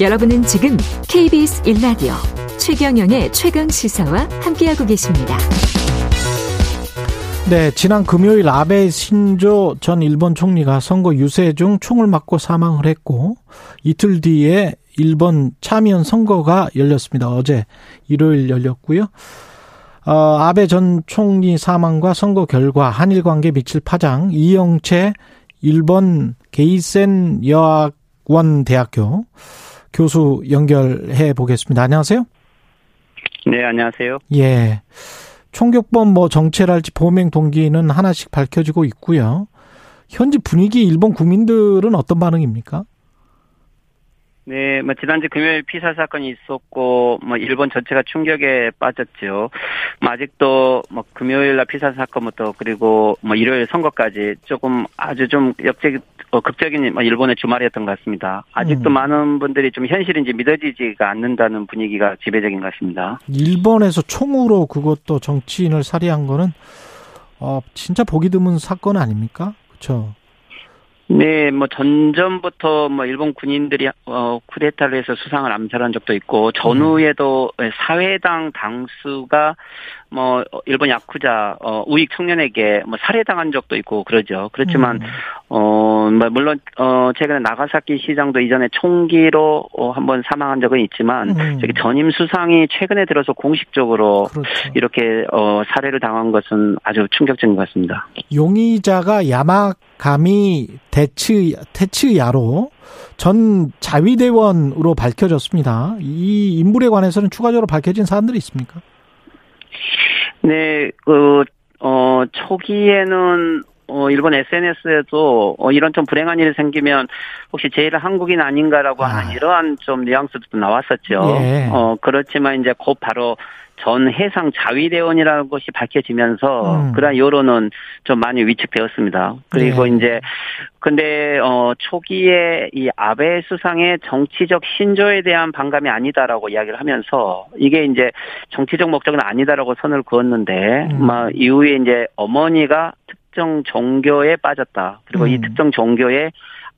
여러분은 지금 KBS 1라디오 최경영의 최강 시사와 함께하고 계십니다. 네, 지난 금요일 아베 신조 전 일본 총리가 선거 유세 중 총을 맞고 사망을 했고 이틀 뒤에 일본 참의원 선거가 열렸습니다. 어제 일요일 열렸고요. 어, 아베 전 총리 사망과 선거 결과 한일 관계 미칠 파장 이영채 일본 게이센 여학원 대학교 교수 연결해 보겠습니다. 안녕하세요. 네, 안녕하세요. 예. 총격범 뭐 정체랄지 범행 동기는 하나씩 밝혀지고 있고요. 현지 분위기 일본 국민들은 어떤 반응입니까? 네, 뭐 지난주 금요일 피살 사건이 있었고 뭐 일본 전체가 충격에 빠졌죠. 뭐 아직도 뭐 금요일 날 피살 사건부터 그리고 뭐 일요일 선거까지 조금 아주 좀 역적 어, 극적인 뭐 일본의 주말이었던 것 같습니다. 아직도 음. 많은 분들이 좀 현실인지 믿어지지가 않는다는 분위기가 지배적인 것 같습니다. 일본에서 총으로 그것도 정치인을 살해한 거는 어 진짜 보기 드문 사건 아닙니까? 그렇죠. 네, 뭐 전전부터 뭐 일본 군인들이 어 쿠데타를 해서 수상을 암살한 적도 있고 전후에도 음. 사회당 당수가 뭐 일본 야쿠자 어 우익 청년에게 뭐 살해당한 적도 있고 그러죠. 그렇지만 음. 어뭐 물론 어 최근에 나가사키 시장도 이전에 총기로 어 한번 사망한 적은 있지만 음. 저기 전임 수상이 최근에 들어서 공식적으로 그렇죠. 이렇게 어 살해를 당한 것은 아주 충격적인 것 같습니다. 용의자가 야마가미 대츠 테츠야로 전 자위대원으로 밝혀졌습니다. 이 인물에 관해서는 추가적으로 밝혀진 사안들이 있습니까? 네, 그, 어, 초기에는, 어, 일본 SNS에도, 어, 이런 좀 불행한 일이 생기면, 혹시 제일 한국인 아닌가라고 아. 하는 이러한 좀 뉘앙스도 나왔었죠. 예. 어, 그렇지만 이제 곧 바로 전 해상 자위대원이라는 것이 밝혀지면서 음. 그러한 여론은 좀 많이 위축되었습니다. 그리고 네. 이제 근데 어 초기에 이 아베 수상의 정치적 신조에 대한 반감이 아니다라고 이야기를 하면서 이게 이제 정치적 목적은 아니다라고 선을 그었는데 음. 막 이후에 이제 어머니가 특정 종교에 빠졌다. 그리고 음. 이 특정 종교에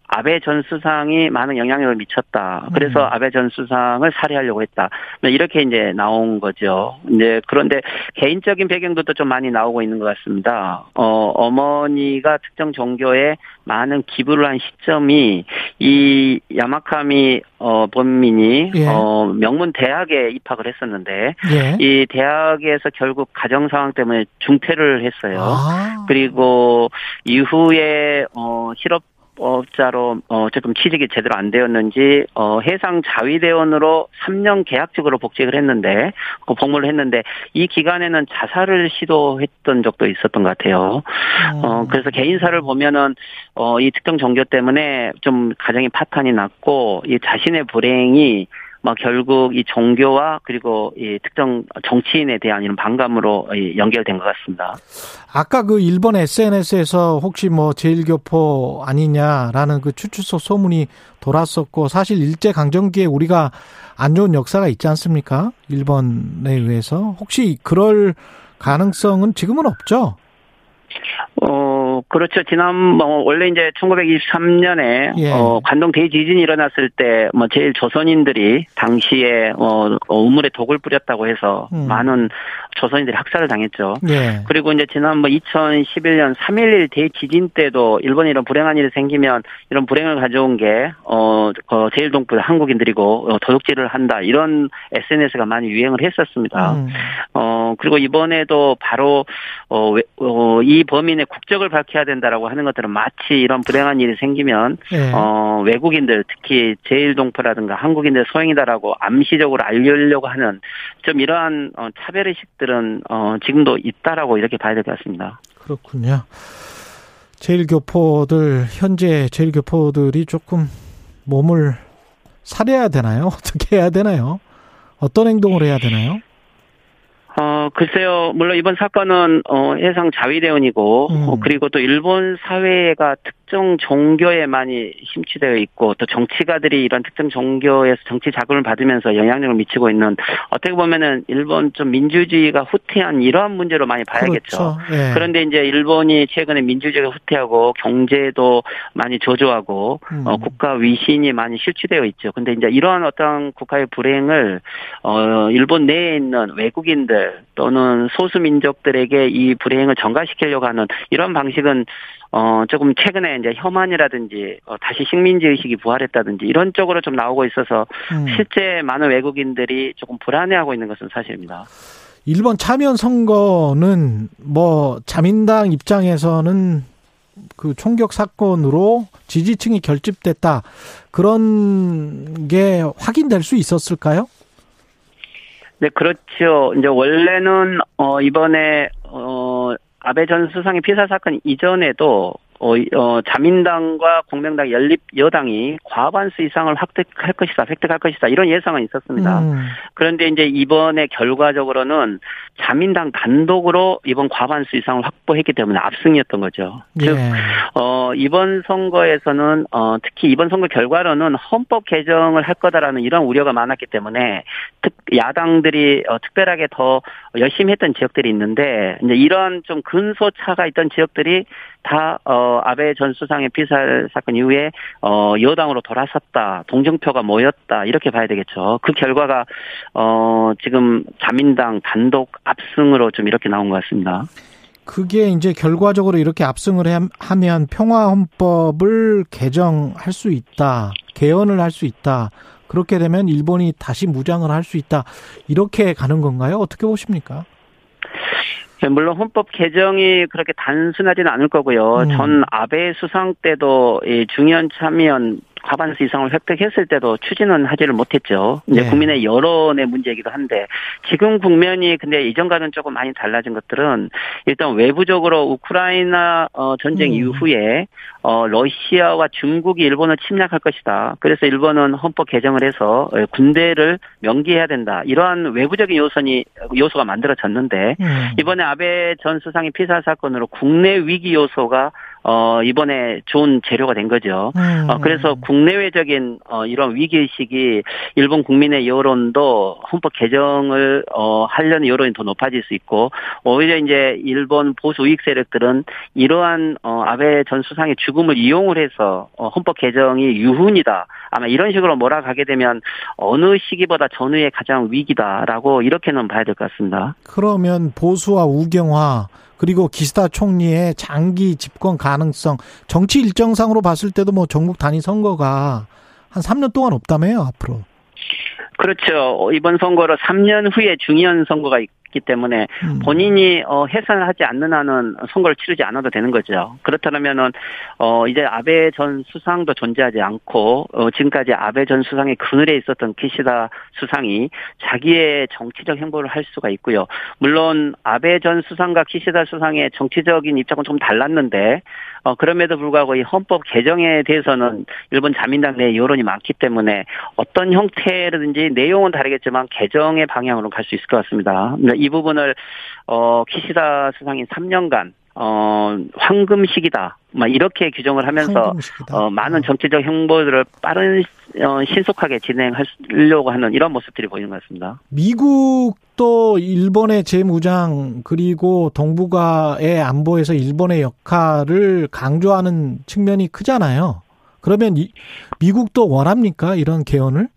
아베 전 수상이 많은 영향력을 미쳤다. 그래서 음. 아베 전 수상을 살해하려고 했다. 뭐 이렇게 이제 나온 거죠. 이제 그런데 개인적인 배경도 좀 많이 나오고 있는 것 같습니다. 어, 어머니가 특정 종교에 많은 기부를 한 시점이 이 야마카미 어 범민이 예. 어 명문 대학에 입학을 했었는데 예. 이 대학에서 결국 가정 상황 때문에 중퇴를 했어요. 아. 그리고 이후에 어 실업 업자로 어 조금 취직이 제대로 안 되었는지 어 해상 자위대원으로 3년 계약직으로 복직을 했는데 그 복무를 했는데 이 기간에는 자살을 시도했던 적도 있었던 것 같아요. 어 음. 그래서 개인사를 보면은 어 이 특정 종교 때문에 좀 가정이 파탄이 났고 이 자신의 불행이 뭐 결국 이 종교와 그리고 이 특정 정치인에 대한 이런 반감으로 연결된 것 같습니다. 아까 그 일본 SNS에서 혹시 뭐 제일교포 아니냐라는 그 추측속 소문이 돌았었고 사실 일제 강점기에 우리가 안 좋은 역사가 있지 않습니까? 일본에 의해서 혹시 그럴 가능성은 지금은 없죠? 어, 그렇죠. 지난, 뭐, 원래 이제 1923년에, 예. 어, 관동 대지진이 일어났을 때, 뭐, 제일 조선인들이 당시에, 어, 어 우물에 독을 뿌렸다고 해서 음. 많은 조선인들이 학살을 당했죠. 예. 그리고 이제 지난 뭐 2011년 3.11 대지진 때도 일본에 이런 불행한 일이 생기면 이런 불행을 가져온 게, 어, 어 제일 동부 한국인들이고, 어, 도둑질을 한다. 이런 SNS가 많이 유행을 했었습니다. 음. 어, 그리고 이번에도 바로, 어, 어, 이 범인의 국적을 밝 혀야 된다라고 하는 것들은 마치 이런 불행한 일이 생기면 네. 어 외국인들 특히 제일동포라든가 한국인들 소행이다라고 암시적으로 알리려고 하는 좀 이러한 어, 차별 의식들은 어 지금도 있다라고 이렇게 봐야 될 것 같습니다. 그렇군요. 제일교포들 현재 제일교포들이 조금 몸을 사려야 되나요? 어떻게 해야 되나요? 어떤 행동을 해야 되나요? 어, 글쎄요. 물론 이번 사건은, 어, 해상 자위대원이고, 음. 어, 그리고 또 일본 사회가 특 특정 종교에 많이 심취되어 있고 또 정치가들이 이런 특정 종교에서 정치 자금을 받으면서 영향력을 미치고 있는 어떻게 보면은 일본 좀 민주주의가 후퇴한 이러한 문제로 많이 봐야겠죠. 그렇죠. 예. 그런데 이제 일본이 최근에 민주주의가 후퇴하고 경제도 많이 저조하고 음. 어, 국가 위신이 많이 실추되어 있죠. 근데 이제 이러한 어떤 국가의 불행을 어 일본 내에 있는 외국인들 또는 소수 민족들에게 이 불행을 전가시키려고 하는 이런 방식은 어, 조금 최근에 이제 혐한이라든지, 어, 다시 식민지 의식이 부활했다든지, 이런 쪽으로 좀 나오고 있어서, 음. 실제 많은 외국인들이 조금 불안해하고 있는 것은 사실입니다. 일본 참여 선거는 뭐, 자민당 입장에서는 그 총격 사건으로 지지층이 결집됐다. 그런 게 확인될 수 있었을까요? 네, 그렇죠. 이제 원래는, 어, 이번에, 어, 아베 전 수상의 피살 사건 이전에도 어, 어, 자민당과 공명당 연립 여당이 과반수 이상을 획득할 것이다, 획득할 것이다, 이런 예상은 있었습니다. 음. 그런데 이제 이번에 결과적으로는 자민당 단독으로 이번 과반수 이상을 확보했기 때문에 압승이었던 거죠. 예. 즉, 어, 이번 선거에서는, 어, 특히 이번 선거 결과로는 헌법 개정을 할 거다라는 이런 우려가 많았기 때문에 특, 야당들이 어, 특별하게 더 열심히 했던 지역들이 있는데, 이제 이런 좀 근소차가 있던 지역들이 다, 어, 아베 전 수상의 피살 사건 이후에, 어, 여당으로 돌아섰다. 동정표가 모였다. 이렇게 봐야 되겠죠. 그 결과가, 어, 지금 자민당 단독 압승으로 좀 이렇게 나온 것 같습니다. 그게 이제 결과적으로 이렇게 압승을 하면 평화헌법을 개정할 수 있다. 개헌을 할 수 있다. 그렇게 되면 일본이 다시 무장을 할 수 있다. 이렇게 가는 건가요? 어떻게 보십니까? 네, 물론 헌법 개정이 그렇게 단순하지는 않을 거고요. 음. 전 아베 수상 때도 이 중요한 참여연 과반수 이상을 획득했을 때도 추진은 하지를 못했죠. 이제 네. 국민의 여론의 문제이기도 한데 지금 국면이 근데 이전과는 조금 많이 달라진 것들은 일단 외부적으로 우크라이나 어, 전쟁 음. 이후에 어, 러시아와 중국이 일본을 침략할 것이다. 그래서 일본은 헌법 개정을 해서 어, 군대를 명기해야 된다. 이러한 외부적인 요소니 요소가 만들어졌는데 음. 이번에 아베 전 수상의 피살 사건으로 국내 위기 요소가 어, 이번에 좋은 재료가 된 거죠. 음. 어, 그래서 국내외적인, 어, 이런 위기의식이 일본 국민의 여론도 헌법 개정을, 어, 하려는 여론이 더 높아질 수 있고, 오히려 이제 일본 보수 우익 세력들은 이러한, 어, 아베 전 수상의 죽음을 이용을 해서, 어, 헌법 개정이 유훈이다. 아마 이런 식으로 몰아가게 되면 어느 시기보다 전후에 가장 위기다라고 이렇게는 봐야 될 것 같습니다. 그러면 보수와 우경화, 그리고 기시다 총리의 장기 집권 가능성, 정치 일정상으로 봤을 때도 뭐 전국 단위 선거가 한 3년 동안 없다며요, 앞으로. 그렇죠. 이번 선거로 3년 후에 중의원 선거가 있기 때문에 음. 본인이 어 해산을 하지 않는 한은 선거를 치르지 않아도 되는 거죠. 그렇다면은 어 이제 아베 전 수상도 존재하지 않고 어 지금까지 아베 전 수상의 그늘에 있었던 키시다 수상이 자기의 정치적 행보를 할 수가 있고요. 물론 아베 전 수상과 키시다 수상의 정치적인 입장은 좀 달랐는데 어, 그럼에도 불구하고 이 헌법 개정에 대해서는 일본 자민당 내 여론이 많기 때문에 어떤 형태라든지 내용은 다르겠지만 개정의 방향으로 갈 수 있을 것 같습니다. 이 부분을 어, 키시다 수상인 3년간 어, 황금 시기다. 막 이렇게 규정을 하면서 어, 많은 정치적 행보들을 빠른 어, 신속하게 진행하려고 하는 이런 모습들이 보이는 것 같습니다. 미국도 일본의 재무장 그리고 동북아의 안보에서 일본의 역할을 강조하는 측면이 크잖아요. 그러면 이, 미국도 원합니까 이런 개헌을?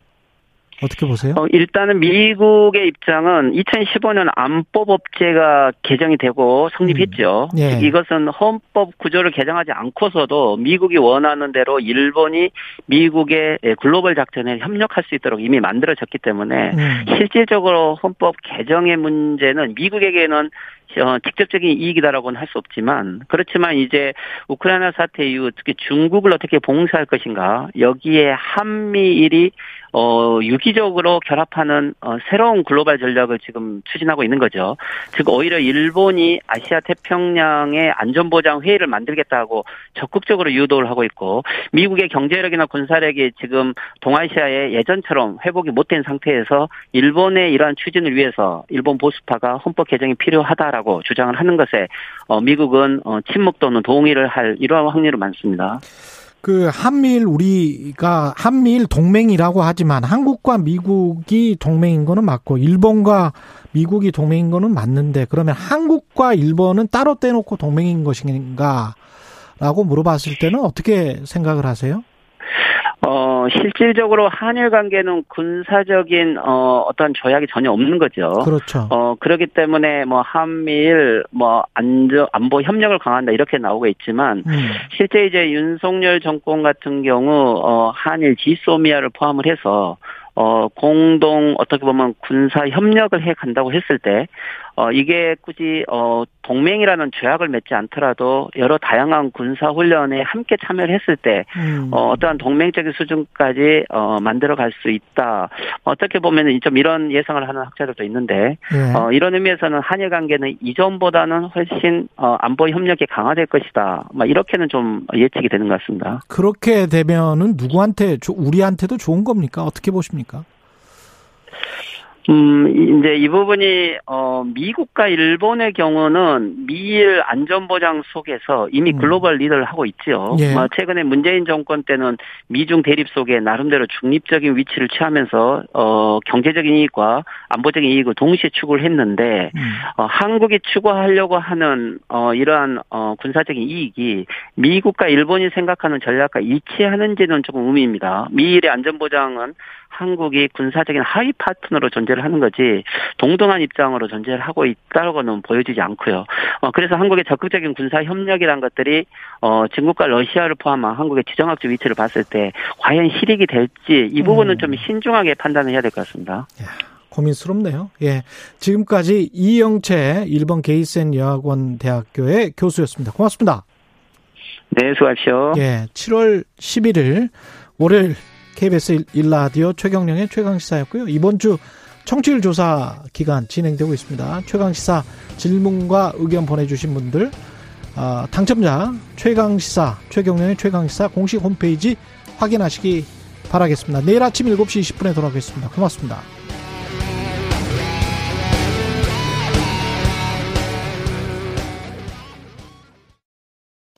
어떻게 보세요? 어, 일단은 미국의 입장은 2015년 안보법제가 개정이 되고 성립했죠. 음. 예. 이것은 헌법 구조를 개정하지 않고서도 미국이 원하는 대로 일본이 미국의 글로벌 작전에 협력할 수 있도록 이미 만들어졌기 때문에 음. 실질적으로 헌법 개정의 문제는 미국에게는 어, 직접적인 이익이다라고는 할 수 없지만 그렇지만 이제 우크라이나 사태 이후 특히 중국을 어떻게 봉쇄할 것인가 여기에 한미일이 어, 유기적으로 결합하는 어, 새로운 글로벌 전략을 지금 추진하고 있는 거죠. 즉 오히려 일본이 아시아 태평양의 안전보장 회의를 만들겠다고 적극적으로 유도를 하고 있고 미국의 경제력이나 군사력이 지금 동아시아의 예전처럼 회복이 못된 상태에서 일본의 이러한 추진을 위해서 일본 보수파가 헌법 개정이 필요하다라고 주장을 하는 것에 어, 미국은 어, 침묵 또는 동의를 할 이러한 확률이 많습니다. 그 한미일 우리가 한미일 동맹이라고 하지만 한국과 미국이 동맹인 거는 맞고 일본과 미국이 동맹인 거는 맞는데 그러면 한국과 일본은 따로 떼놓고 동맹인 것인가? 라고 물어봤을 때는 어떻게 생각을 하세요? 어, 실질적으로 한일 관계는 군사적인, 어, 어떤 조약이 전혀 없는 거죠. 그렇죠. 어, 그렇기 때문에 뭐 한미일, 뭐 안전, 안보 협력을 강화한다 이렇게 나오고 있지만, 음. 실제 이제 윤석열 정권 같은 경우, 어, 한일 지소미아를 포함을 해서, 어, 공동 어떻게 보면 군사 협력을 해 간다고 했을 때, 어, 이게 굳이, 어, 동맹이라는 조약을 맺지 않더라도 여러 다양한 군사 훈련에 함께 참여를 했을 때, 음. 어, 어떠한 동맹적인 수준까지, 어, 만들어 갈 수 있다. 어떻게 보면은 좀 이런 예상을 하는 학자들도 있는데, 네. 어, 이런 의미에서는 한일 관계는 이전보다는 훨씬, 어, 안보 협력이 강화될 것이다. 막 이렇게는 좀 예측이 되는 것 같습니다. 그렇게 되면은 누구한테, 우리한테도 좋은 겁니까? 어떻게 보십니까? か？ 음, 이제 이 부분이, 어, 미국과 일본의 경우는 미일 안전보장 속에서 이미 음. 글로벌 리더를 하고 있죠. 예. 뭐 최근에 문재인 정권 때는 미중 대립 속에 나름대로 중립적인 위치를 취하면서, 어, 경제적인 이익과 안보적인 이익을 동시에 추구를 했는데, 음. 어, 한국이 추구하려고 하는, 어, 이러한, 어, 군사적인 이익이 미국과 일본이 생각하는 전략과 일치하는지는 조금 의미입니다. 미일의 안전보장은 한국이 군사적인 하위 파트너로 존재를 하는 거지 동등한 입장으로 존재를 하고 있다고는 보여지지 않고요. 어, 그래서 한국의 적극적인 군사 협력이란 것들이 어, 중국과 러시아를 포함한 한국의 지정학적 위치를 봤을 때 과연 실익이 될지 이 부분은 음. 좀 신중하게 판단을 해야 될 것 같습니다. 야. 고민스럽네요. 예. 지금까지 이영채 일본 게이센 여학원 대학교의 교수였습니다. 고맙습니다. 네, 수고하십시오. 예. 7월 11일 월요일 KBS 1라디오 최경령의 최강시사였고요. 이번 주 청취율 조사 기간 진행되고 있습니다. 최강시사 질문과 의견 보내주신 분들 어, 당첨자 최강시사 최경령의 최강시사 공식 홈페이지 확인하시기 바라겠습니다. 내일 아침 7시 20분에 돌아오겠습니다. 고맙습니다.